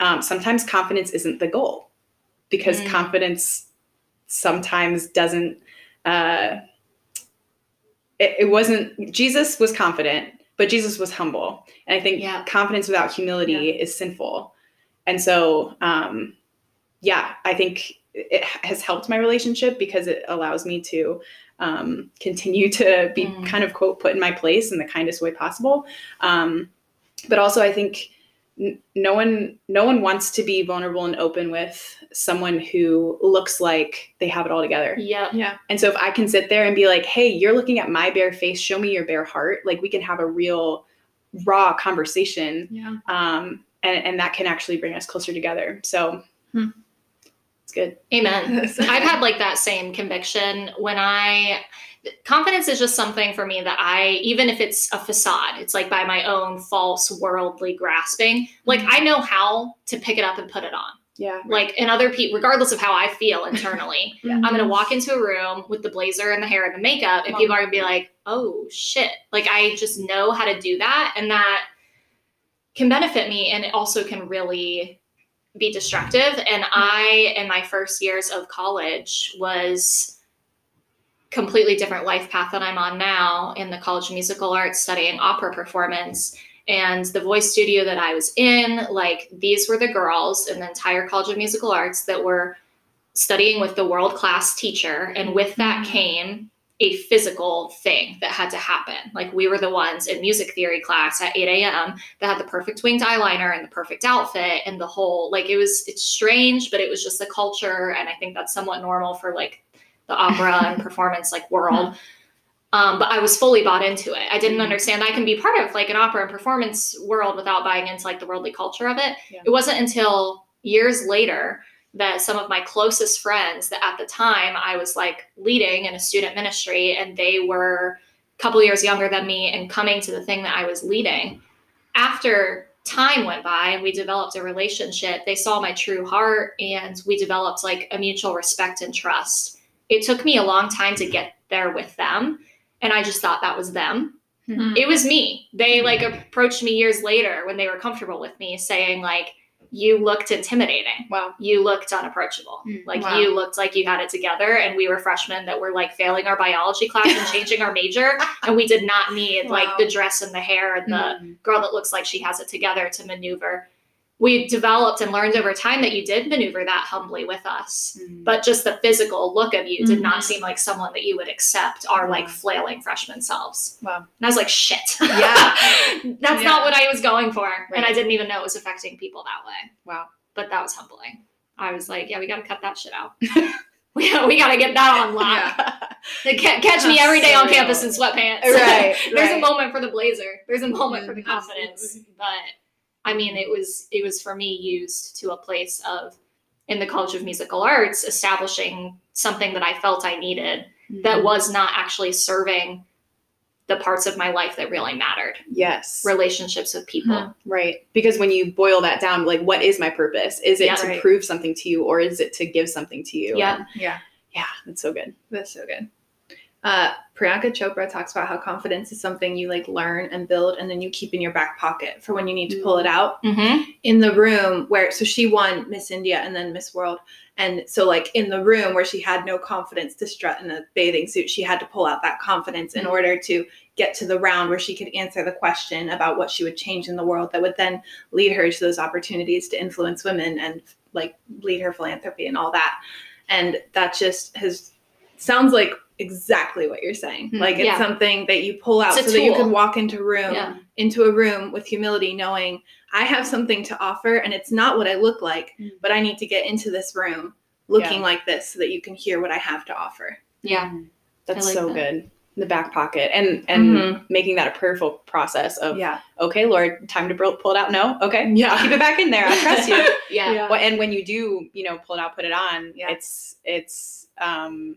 S2: mm. um, sometimes confidence isn't the goal because mm. confidence sometimes doesn't. Uh, it, it, wasn't. Jesus was confident, but Jesus was humble, and I think yeah. confidence without humility yeah. is sinful. And so, um, yeah, I think it has helped my relationship because it allows me to um, continue to be mm. kind of quote put in my place in the kindest way possible. Um, but also, I think n- no one no one wants to be vulnerable and open with someone who looks like they have it all together.
S1: Yeah,
S3: yeah.
S2: And so if I can sit there and be like, "Hey, you're looking at my bare face. Show me your bare heart." Like we can have a real raw conversation.
S3: Yeah.
S2: Um, and and that can actually bring us closer together. So. Hmm good.
S1: Amen. I've had like that same conviction when I confidence is just something for me that I even if it's a facade, it's like by my own false worldly grasping. Like. I know how to pick it up and put it on.
S2: Yeah.
S1: Like, and other people, regardless of how I feel internally,
S3: Yeah.
S1: I'm gonna walk into a room with the blazer and the hair and the makeup, and people are gonna be like, "Oh shit!" Like I just know how to do that, and that can benefit me, and it also can really be destructive. And I, in my first years of college, was completely different life path than I'm on now in the College of Musical Arts, studying opera performance. And the voice studio that I was in, like these were the girls in the entire College of Musical Arts that were studying with the world class teacher. And with that
S3: Mhm.
S1: came a physical thing that had to happen. Like we were the ones in music theory class at 8 a.m. that had the perfect winged eyeliner and the perfect outfit and the whole like it was it's strange, but it was just the culture. And I think that's somewhat normal for like the opera and performance like world. Um, but I was fully bought into it. I didn't
S2: Mhm.
S1: understand I can be part of like an opera and performance world without buying into like the worldly culture of it.
S2: Yeah.
S1: It wasn't until years later that some of my closest friends that at the time I was like leading in a student ministry and they were a couple years younger than me and coming to the thing that I was leading. After time went by and we developed a relationship, they saw my true heart and we developed like a mutual respect and trust. It took me a long time to get there with them and I just thought that was them.
S3: Mhm.
S1: It was me. They like approached me years later when they were comfortable with me saying like you looked intimidating
S2: Wow.
S1: you looked unapproachable.
S2: Mm,
S1: Like
S3: wow.
S1: you looked like you had it together, and we were freshmen that were like failing our biology class and changing our major, and we did not need like the dress and the hair and the
S2: Mhm.
S1: girl that looks like she has it together to maneuver. We developed and learned over time that you did maneuver that humbly with us.
S2: Mhm.
S1: But just the physical look of you did not
S3: Mhm.
S1: seem like someone that you would accept our like flailing freshman selves.
S2: Wow.
S1: And I was like, shit.
S2: Yeah.
S1: That's
S3: Yeah.
S1: not what I was going for. And I didn't even know it was affecting people that way
S2: Wow.
S1: but that was humbling. I was like, yeah, we got to cut that shit out. we we got to get that on lock. They ca- Catch me every day
S3: so
S1: on
S3: real.
S1: campus in sweatpants.
S2: Right,
S1: There's a moment for the blazer. There's a moment for the
S3: Mhm,
S1: confidence.
S3: absolutely.
S1: But I mean, it was it was for me used to a place of in the College of Musical Arts establishing something that I felt I needed that was not actually serving the parts of my life that really mattered.
S2: yes.
S1: Relationships with people.
S3: Mhm.
S2: Right. Because when you boil that down, like, what is my purpose? Is it
S1: Yeah.
S2: to
S3: Right.
S2: prove something to you or is it to give something to you?
S1: Yeah.
S2: And
S3: Yeah.
S2: yeah. That's so good.
S3: That's so good. Uh, Priyanka Chopra talks about how confidence is something you like learn and build, and then you keep in your back pocket for when you need to pull it out.
S1: Mm-hmm.
S3: In the room where, so she won Miss India and then Miss World, and so like in the room where she had no confidence to strut in a bathing suit, she had to pull out that confidence in
S1: Mhm.
S3: order to get to the round where she could answer the question about what she would change in the world that would then lead her to those opportunities to influence women and like lead her philanthropy and all that. And that just has sounds like exactly what you're saying.
S2: Hmm,
S3: Like it's
S1: yeah.
S3: something that you pull out
S1: It's a
S3: so that you can walk into room
S1: Yeah.
S3: into a room with humility, knowing I have something to offer and it's not what I look like,
S2: Mm.
S3: but I need to get into this room looking like this so that you can hear what I have to offer.
S1: Yeah.
S2: Mhm. That's
S1: like
S2: so
S1: that.
S2: good. The back pocket and and
S3: Mhm.
S2: making that a prayerful process of
S3: Yeah.
S2: okay, Lord, time to pull pull it out. No, okay,
S3: Yeah.
S2: I'll keep it back in there. I trust you.
S1: Yeah.
S3: Yeah.
S2: And when you do, you know, pull it out, put it on,
S3: Yeah.
S2: it's it's um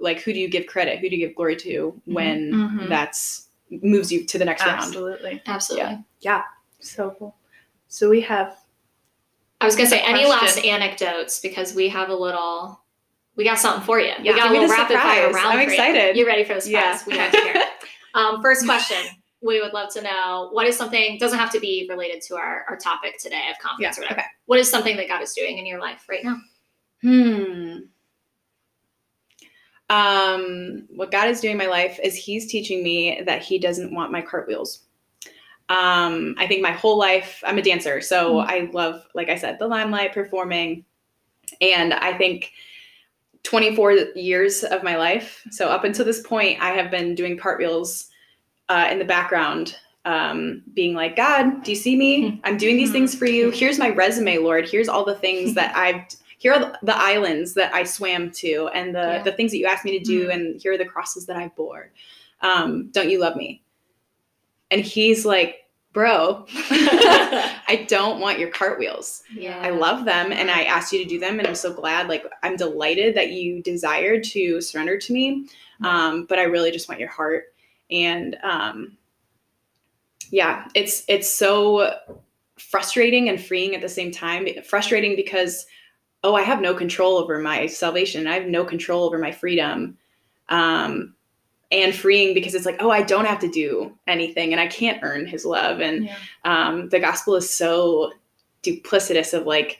S2: like who do you give credit? Who do you give glory to when
S3: Mhm.
S2: that's moves you to the next round?
S3: Absolutely.
S1: Absolutely. Yeah.
S3: So cool. So we have
S1: I was gonna say any last anecdotes because we have a little. We got something for you.
S3: Yeah,
S1: we got
S2: give
S1: a
S2: me
S1: little
S2: the
S1: rapid fire round.
S2: I'm
S1: for you.
S2: excited.
S1: You ready for the
S2: Yeah.
S1: We got to hear. Um, first question. We would love to know what is something doesn't have to be related to our, our topic today of confidence or whatever.
S2: okay.
S1: What is something that God is doing in your life right now?
S2: Hmm. Um, what God is doing in my life is He's teaching me that He doesn't want my cartwheels. Um, I think my whole life, I'm a dancer, so I love, like I said, the limelight, performing, and I think 24 years of my life, so up until this point, I have been doing cartwheels uh, in the background, um, being like, God, do you see me? I'm doing these things for you. Here's my resume, Lord. Here's all the things that I've here are the- islands that I swam to and the,
S1: Yeah.
S2: the things that you asked me to do, and here are the crosses that I bore. Um, don't you love me? And he's like, Bro, I don't want your cartwheels.
S1: Yeah.
S2: I love them and I asked you to do them, and I'm so glad. Like, I'm delighted that you desired to surrender to me. Um, but I really just want your heart. And um, yeah, it's it's so frustrating and freeing at the same time. Frustrating because, oh, I have no control over my salvation. I have no control over my freedom. Um, and freeing because it's like, oh, I don't have to do anything and I can't earn his love. And yeah. um, the gospel is so duplicitous of like,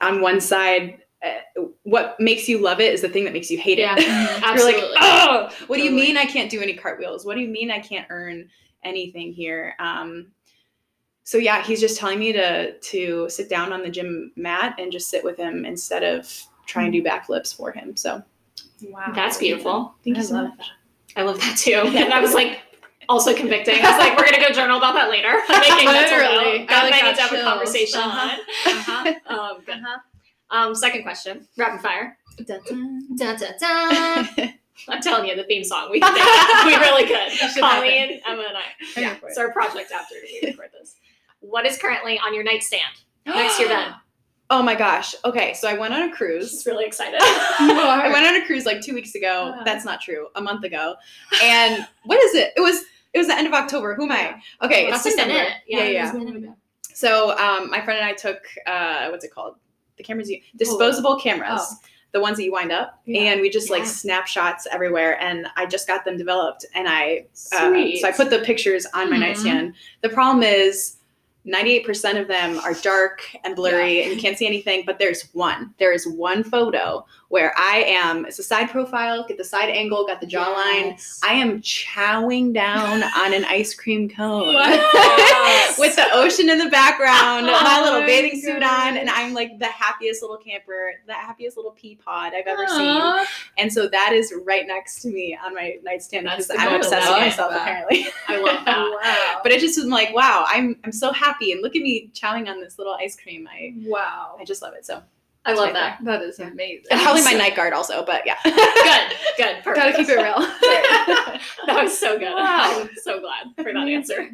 S2: on one side, uh, what makes you love it is the thing that makes you hate it. Yeah, You're like, oh, what totally. do you mean I can't do any cartwheels? What do you mean I can't earn anything here? Um, so yeah, he's just telling me to to sit down on the gym mat and just sit with him instead of trying to do backflips for him. So
S1: wow, that's beautiful.
S2: Thank you so much. That.
S1: I love that too. And I was like also convicting. I was like, we're gonna go journal about that later. I'm making Literally, I, like I need to have chills. a conversation uh-huh. on. Uh-huh. um, uh-huh. um, second question, rapid fire. Dun, dun, dun, I'm telling you, the theme song we we really could. Colleen, Emma, and I. Yeah, it's our project after we record this. What is currently on your nightstand next to your bed?
S2: Oh my gosh. Okay, so I went on a cruise.
S1: She's really excited.
S2: I went on a cruise like two weeks ago. Uh, That's not true. A month ago. And what is it? It was it was the end of October. Who am I? Okay, it's December. Yeah, yeah. yeah. So um, my friend and I took uh, what's it called? The cameras you disposable cameras. Oh. The ones that you wind up, yeah. and we just yeah. like snapshots everywhere. And I just got them developed, and I uh, so I put the pictures on my mm-hmm. nightstand. The problem is 98% of them are dark and blurry yeah. and you can't see anything, but there's one. There is one photo where I am, it's a side profile, get the side angle, got the jawline. Yes. I am chowing down on an ice cream cone yes. with the ocean in the background, oh my little bathing suit on, and I'm like the happiest little camper, the happiest little pea pod I've ever Aww. seen. And so that is right next to me on my nightstand because I'm obsessed with myself that. apparently.
S1: I love that.
S2: But it just was like, wow, I'm I'm so happy and look at me chowing on this little ice cream. I
S3: wow.
S2: I just love it. So
S1: I love that.
S3: That is amazing.
S2: And probably my night guard also, but yeah.
S1: good, good.
S3: Perfect. Gotta keep it real.
S1: that was so good. Wow. I'm so glad for that answer.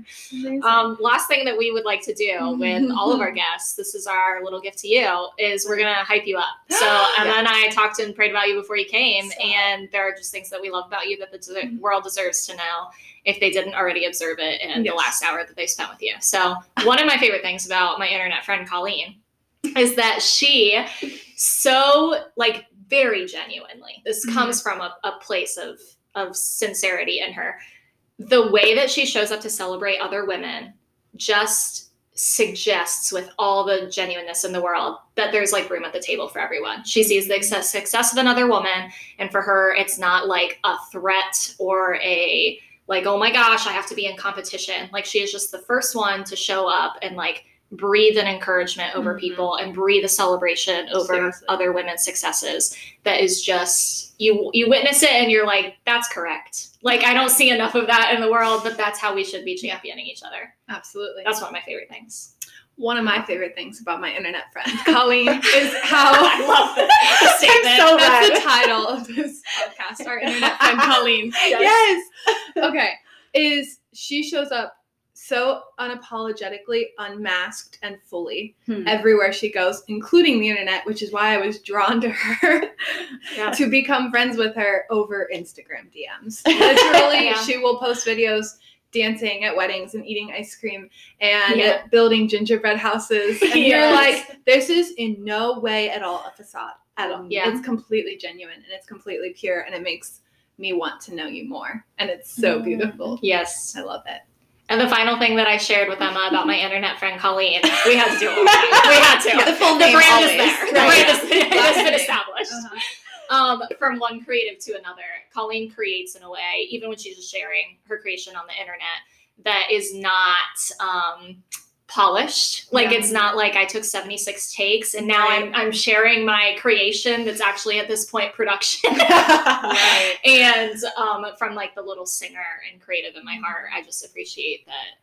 S1: Um, last thing that we would like to do with all of our guests, this is our little gift to you, is we're gonna hype you up. So Emma yeah. and I talked and prayed about you before you came, so. and there are just things that we love about you that the mm-hmm. world deserves to know if they didn't already observe it in yes. the last hour that they spent with you. So one of my favorite things about my internet friend Colleen is that she so like very genuinely this mm-hmm. comes from a, a place of of sincerity in her the way that she shows up to celebrate other women just suggests with all the genuineness in the world that there's like room at the table for everyone. She sees the success of another woman and for her it's not like a threat or a like oh my gosh, I have to be in competition. Like she is just the first one to show up and like breathe an encouragement over mm-hmm. people and breathe a celebration over Seriously. other women's successes that is just you you witness it and you're like that's correct. Like i don't see enough of that in the world but that's how we should be championing each other.
S3: Absolutely.
S1: That's one of my favorite things.
S3: One of my favorite things about my internet friend colleen is how
S1: i love the statement.
S3: so that's the title of this podcast our internet friend colleen.
S2: Yes.
S3: yes. Okay. Is she shows up so unapologetically unmasked and fully hmm. everywhere she goes, including the internet, which is why I was drawn to her yeah. to become friends with her over Instagram DMs. Literally, yeah. she will post videos dancing at weddings and eating ice cream and yeah. building gingerbread houses. And yes. you're like, this is in no way at all a facade at all. Yeah. It's completely genuine and it's completely pure and it makes me want to know you more. And it's so mm. beautiful.
S1: Yes.
S3: I love it.
S1: And the final thing that I shared with Emma about my internet friend Colleen, we had to do it. we had to.
S2: Yeah, the full name.
S1: Brand
S2: always.
S1: is there. The brand is, has been established. Uh-huh. Um, from one creative to another, Colleen creates in a way, even when she's just sharing her creation on the internet, that is not um, polished. Like yeah. it's not like I took 76 takes and now right. I'm I'm sharing my creation that's actually at this point production. right. And um, from like the little singer and creative in my mm-hmm. heart, I just appreciate that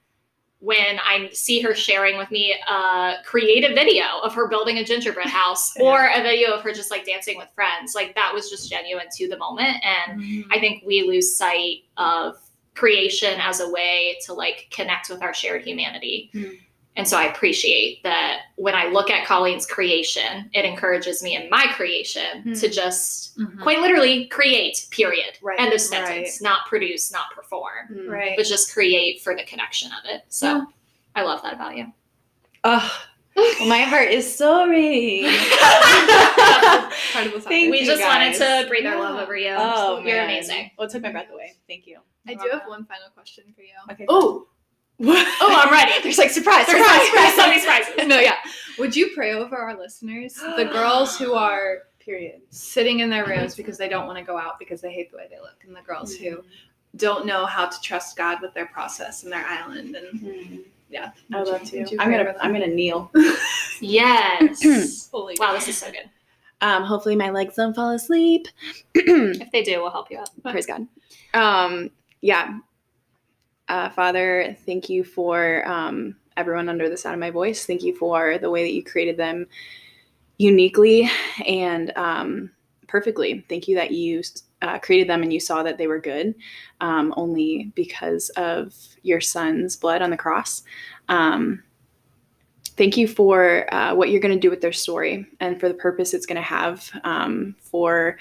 S1: when I see her sharing with me a creative video of her building a gingerbread house yeah. or a video of her just like dancing with friends, like that was just genuine to the moment. And mm-hmm. I think we lose sight of creation as a way to like connect with our shared humanity. Mm-hmm. And so I appreciate that when I look at Colleen's creation, it encourages me in my creation mm-hmm. to just mm-hmm. quite literally create, period. Right. End of sentence. Right. Not produce, not perform.
S3: Mm-hmm. Right.
S1: But just create for the connection of it. So yeah. I love that about you.
S2: Oh, my heart is soaring.
S1: Thank we just guys. wanted to breathe our love over you. Oh, you're man. amazing.
S2: Well, it took my breath away. Thank you.
S3: I do have one final question for you.
S1: Okay. Oh. Oh, I'm ready. There's like surprise, surprise, surprise, so many surprises.
S3: no, yeah. Would you pray over our listeners, the girls who are
S2: period
S3: sitting in their rooms because they don't want to go out because they hate the way they look, and the girls mm-hmm. who don't know how to trust God with their process and their island, and mm-hmm. yeah,
S2: I love to. I'm gonna I'm gonna kneel.
S1: yes. Holy wow, this is so good.
S2: Um, hopefully my legs don't fall asleep.
S1: if they do, we'll help you out.
S2: Praise God. Um, yeah. Uh, Father, thank you for um, everyone under the sound of my voice. Thank you for the way that you created them uniquely and um, perfectly. Thank you that you uh, created them and you saw that they were good um, only because of your son's blood on the cross. Um, thank you for uh, what you're going to do with their story and for the purpose it's going to have um, for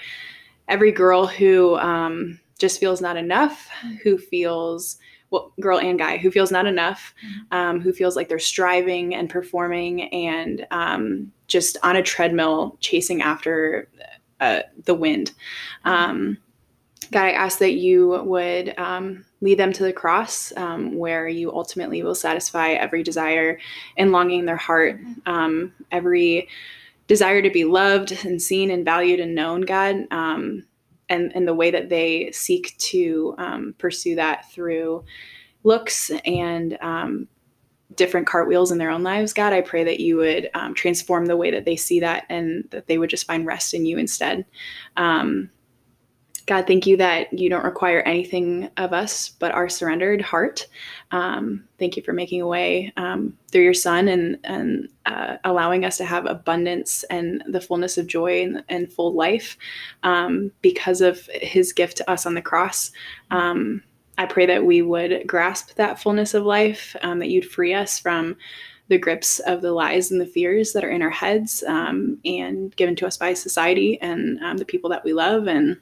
S2: every girl who um, just feels not enough, who feels well, girl and guy who feels not enough, mm-hmm. um, who feels like they're striving and performing and um, just on a treadmill chasing after uh, the wind. Um, God, I ask that you would um, lead them to the cross um, where you ultimately will satisfy every desire and longing in their heart, um, every desire to be loved and seen and valued and known, God. And, and the way that they seek to um, pursue that through looks and um, different cartwheels in their own lives, God, I pray that you would um, transform the way that they see that and that they would just find rest in you instead. Um, God, thank you that you don't require anything of us but our surrendered heart. Um, thank you for making a way um, through your Son and and uh, allowing us to have abundance and the fullness of joy and, and full life um, because of His gift to us on the cross. Um, I pray that we would grasp that fullness of life, um, that you'd free us from the grips of the lies and the fears that are in our heads um, and given to us by society and the people that we love and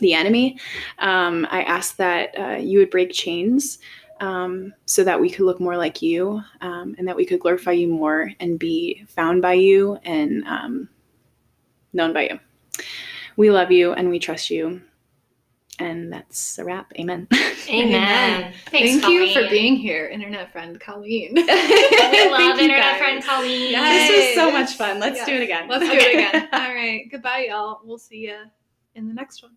S2: the enemy. Um, I ask that uh, you would break chains um, so that we could look more like you um, and that we could glorify you more and be found by you and um, known by you. We love you and we trust you. And that's a wrap. Amen.
S1: Amen.
S3: Thanks, Thank Colleen. you for being here, internet friend Colleen. we
S1: love internet friend Colleen.
S2: Yes. This was so much fun. Let's yes. do it again.
S3: Let's okay. do it again. All right. Goodbye, y'all. We'll see you in the next one.